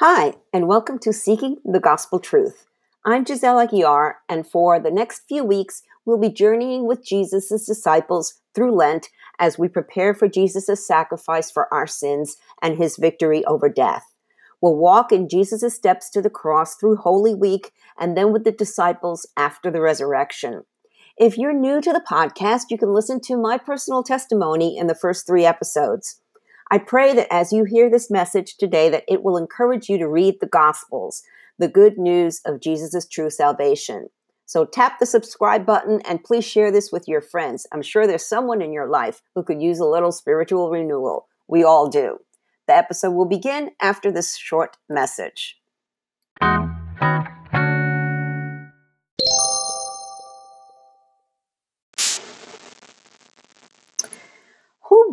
Hi, and welcome to Seeking the Gospel Truth. I'm Giselle Aguiar, and for the next few weeks, we'll be journeying with Jesus' disciples through Lent as we prepare for Jesus' sacrifice for our sins and his victory over death. We'll walk in Jesus' steps to the cross through Holy Week and then with the disciples after the resurrection. If you're new to the podcast, you can listen to my personal testimony in the first three episodes. I pray that as you hear this message today, that it will encourage you to read the Gospels, the good news of Jesus' true salvation. So tap the subscribe button and please share this with your friends. I'm sure there's someone in your life who could use a little spiritual renewal. We all do. The episode will begin after this short message.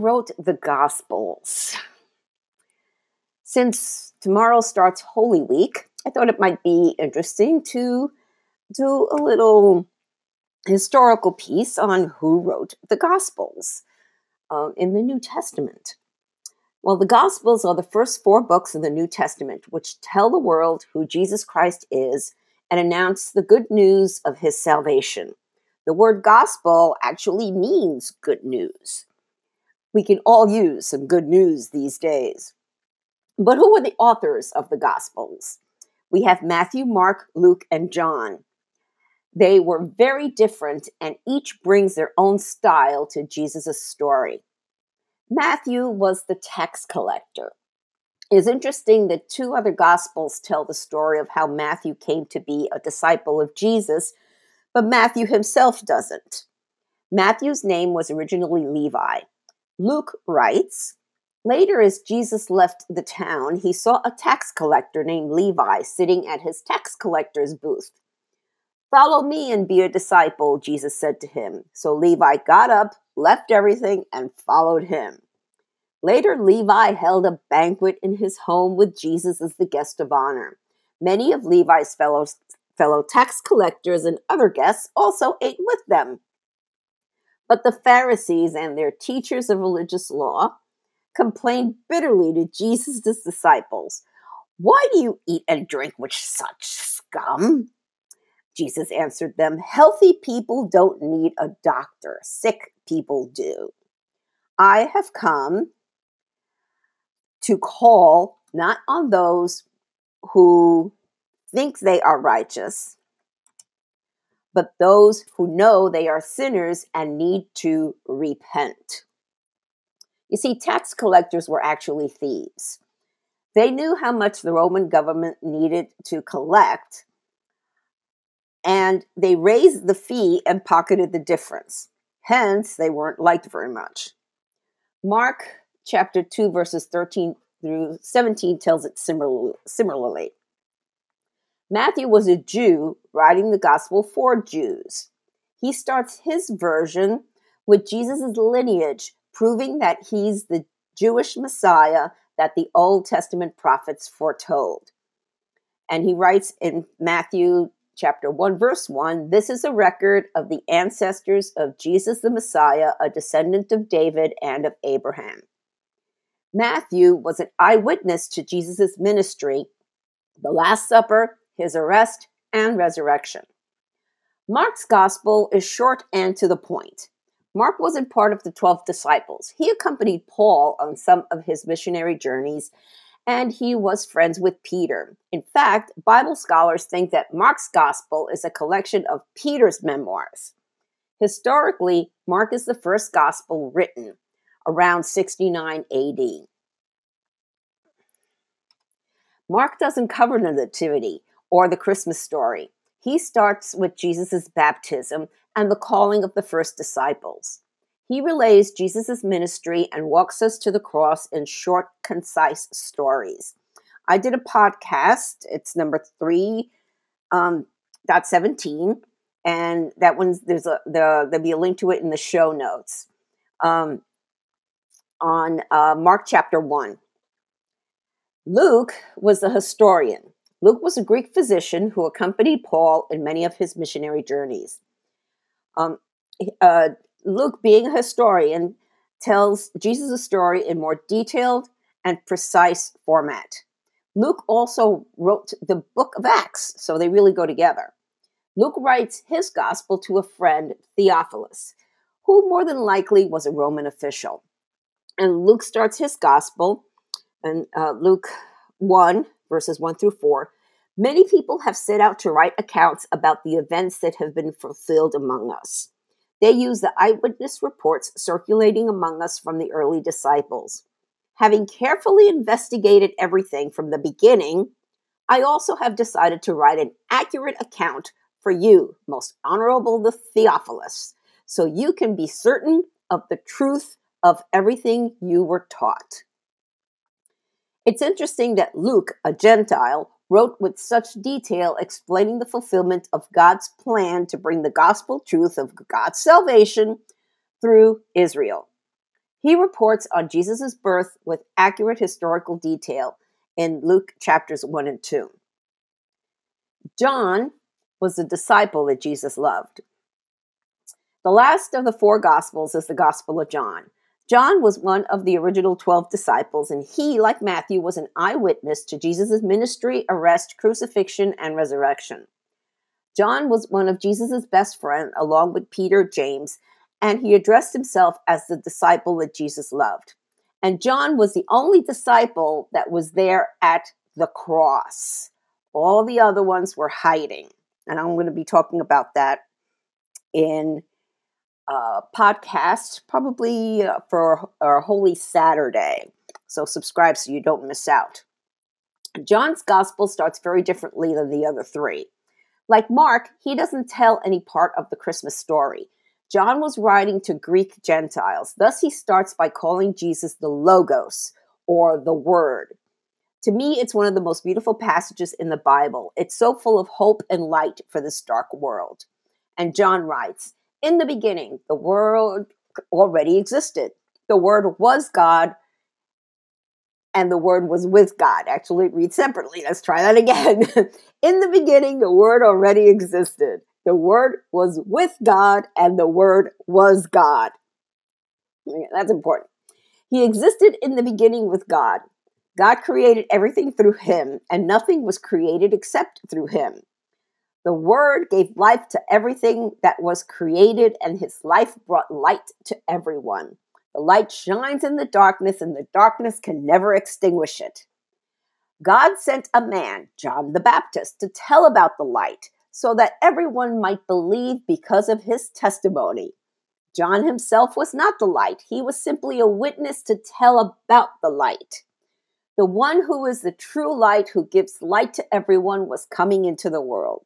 Wrote the Gospels? Since tomorrow starts Holy Week, I thought it might be interesting to do a little historical piece on who wrote the Gospels uh, in the New Testament. Well, the Gospels are the first four books of the New Testament, which tell the world who Jesus Christ is and announce the good news of his salvation. The word gospel actually means good news. We can all use some good news these days. But who are the authors of the Gospels? We have Matthew, Mark, Luke, and John. They were very different, and each brings their own style to Jesus' story. Matthew was the tax collector. It's interesting that two other Gospels tell the story of how Matthew came to be a disciple of Jesus, but Matthew himself doesn't. Matthew's name was originally Levi. Luke writes Later, as Jesus left the town, he saw a tax collector named Levi sitting at his tax collector's booth. Follow me and be a disciple, Jesus said to him. So Levi got up, left everything, and followed him. Later, Levi held a banquet in his home with Jesus as the guest of honor. Many of Levi's fellow, fellow tax collectors and other guests also ate with them. But the Pharisees and their teachers of religious law complained bitterly to Jesus' disciples. Why do you eat and drink with such scum? Jesus answered them, Healthy people don't need a doctor, sick people do. I have come to call not on those who think they are righteous, but those who know they are sinners and need to repent. You see, tax collectors were actually thieves. They knew how much the Roman government needed to collect, and they raised the fee and pocketed the difference. Hence, they weren't liked very much. Mark chapter 2, verses 13 through 17 tells it similarly. Matthew was a Jew writing the gospel for Jews. He starts his version with Jesus' lineage, proving that he's the Jewish Messiah that the Old Testament prophets foretold. And he writes in Matthew chapter 1, verse 1 This is a record of the ancestors of Jesus the Messiah, a descendant of David and of Abraham. Matthew was an eyewitness to Jesus' ministry, the Last Supper, his arrest, and resurrection. Mark's gospel is short and to the point. Mark wasn't part of the 12 disciples. He accompanied Paul on some of his missionary journeys and he was friends with Peter. In fact, Bible scholars think that Mark's gospel is a collection of Peter's memoirs. Historically, Mark is the first gospel written around 69 AD. Mark doesn't cover the Nativity or the Christmas story. He starts with Jesus' baptism and the calling of the first disciples. He relays Jesus' ministry and walks us to the cross in short, concise stories. I did a podcast, it's number three, um, dot 17, and that one's there's a the, there'll be a link to it in the show notes. Um, on uh, Mark chapter 1. Luke was a historian. Luke was a Greek physician who accompanied Paul in many of his missionary journeys. Um, uh, Luke, being a historian, tells Jesus' story in more detailed and precise format. Luke also wrote the book of Acts, so they really go together. Luke writes his gospel to a friend, Theophilus, who more than likely was a Roman official. And Luke starts his gospel, and uh, Luke 1, verses 1 through 4. Many people have set out to write accounts about the events that have been fulfilled among us. They use the eyewitness reports circulating among us from the early disciples. Having carefully investigated everything from the beginning, I also have decided to write an accurate account for you, most honorable the Theophilus, so you can be certain of the truth of everything you were taught. It's interesting that Luke, a Gentile, wrote with such detail explaining the fulfillment of God's plan to bring the gospel truth of God's salvation through Israel. He reports on Jesus' birth with accurate historical detail in Luke chapters 1 and 2. John was the disciple that Jesus loved. The last of the four Gospels is the Gospel of John. John was one of the original 12 disciples, and he, like Matthew, was an eyewitness to Jesus' ministry, arrest, crucifixion, and resurrection. John was one of Jesus' best friends, along with Peter, James, and he addressed himself as the disciple that Jesus loved. And John was the only disciple that was there at the cross. All the other ones were hiding. And I'm going to be talking about that in a podcast, probably uh, for our Holy Saturday. So subscribe so you don't miss out. John's gospel starts very differently than the other three. Like Mark, he doesn't tell any part of the Christmas story. John was writing to Greek Gentiles. Thus, he starts by calling Jesus the Logos, or the Word. To me, it's one of the most beautiful passages in the Bible. It's so full of hope and light for this dark world. And John writes In the beginning, the world already existed. The Word was God, and the Word was with God. Actually, read separately. Let's try that again. in the beginning, the Word already existed. The Word was with God, and the Word was God. That's important. He existed in the beginning with God. God created everything through him, and nothing was created except through him. The Word gave life to everything that was created, and his life brought light to everyone. The light shines in the darkness, and the darkness can never extinguish it. God sent a man, John the Baptist, to tell about the light so that everyone might believe because of his testimony. John himself was not the light, he was simply a witness to tell about the light. The one who is the true light, who gives light to everyone, was coming into the world.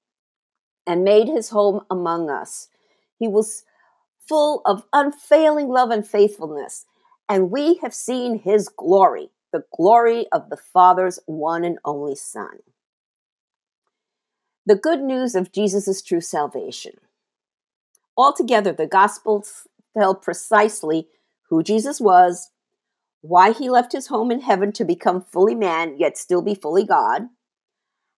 and made his home among us. He was full of unfailing love and faithfulness, and we have seen his glory the glory of the Father's one and only Son. The good news of Jesus' true salvation. Altogether, the Gospels tell precisely who Jesus was, why he left his home in heaven to become fully man, yet still be fully God,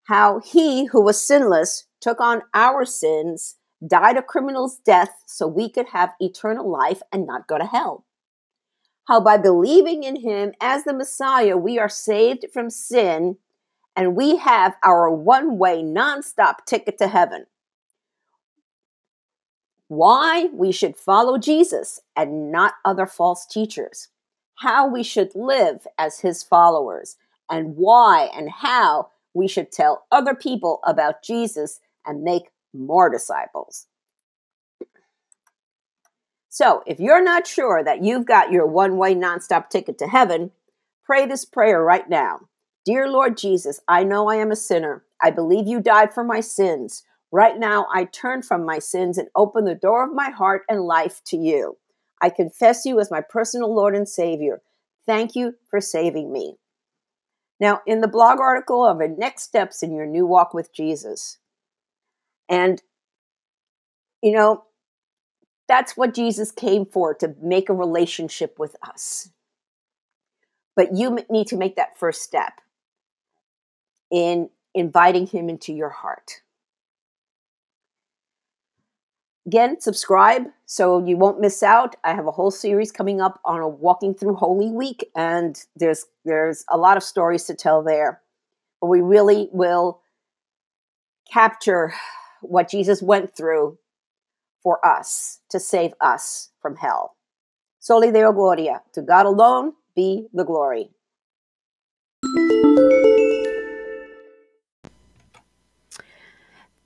how he, who was sinless, took on our sins, died a criminal's death so we could have eternal life and not go to hell how by believing in him as the Messiah, we are saved from sin and we have our one way, non-stop ticket to heaven. Why we should follow Jesus and not other false teachers. How we should live as his followers, and why and how we should tell other people about Jesus and make more disciples. So, if you're not sure that you've got your one way nonstop ticket to heaven, pray this prayer right now. Dear Lord Jesus, I know I am a sinner. I believe you died for my sins. Right now, I turn from my sins and open the door of my heart and life to you. I confess you as my personal Lord and Savior. Thank you for saving me. Now, in the blog article of Next Steps in Your New Walk with Jesus, and you know, that's what Jesus came for to make a relationship with us. But you need to make that first step in inviting him into your heart. Again, subscribe so you won't miss out. I have a whole series coming up on a walking through Holy Week, and there's there's a lot of stories to tell there. But we really will capture what Jesus went through for us to save us from hell. Soli Deo Gloria. To God alone be the glory.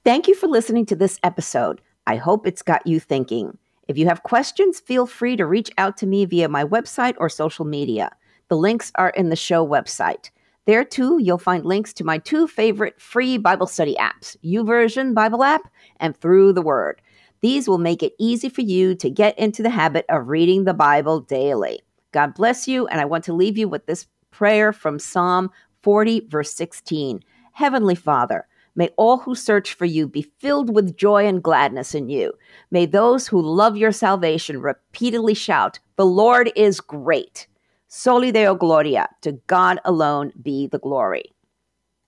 Thank you for listening to this episode. I hope it's got you thinking. If you have questions, feel free to reach out to me via my website or social media. The links are in the show website. There too, you'll find links to my two favorite free Bible study apps, YouVersion Bible app and Through the Word. These will make it easy for you to get into the habit of reading the Bible daily. God bless you, and I want to leave you with this prayer from Psalm 40, verse 16. Heavenly Father, May all who search for you be filled with joy and gladness in you. May those who love your salvation repeatedly shout, The Lord is great. Soli Deo Gloria, to God alone be the glory.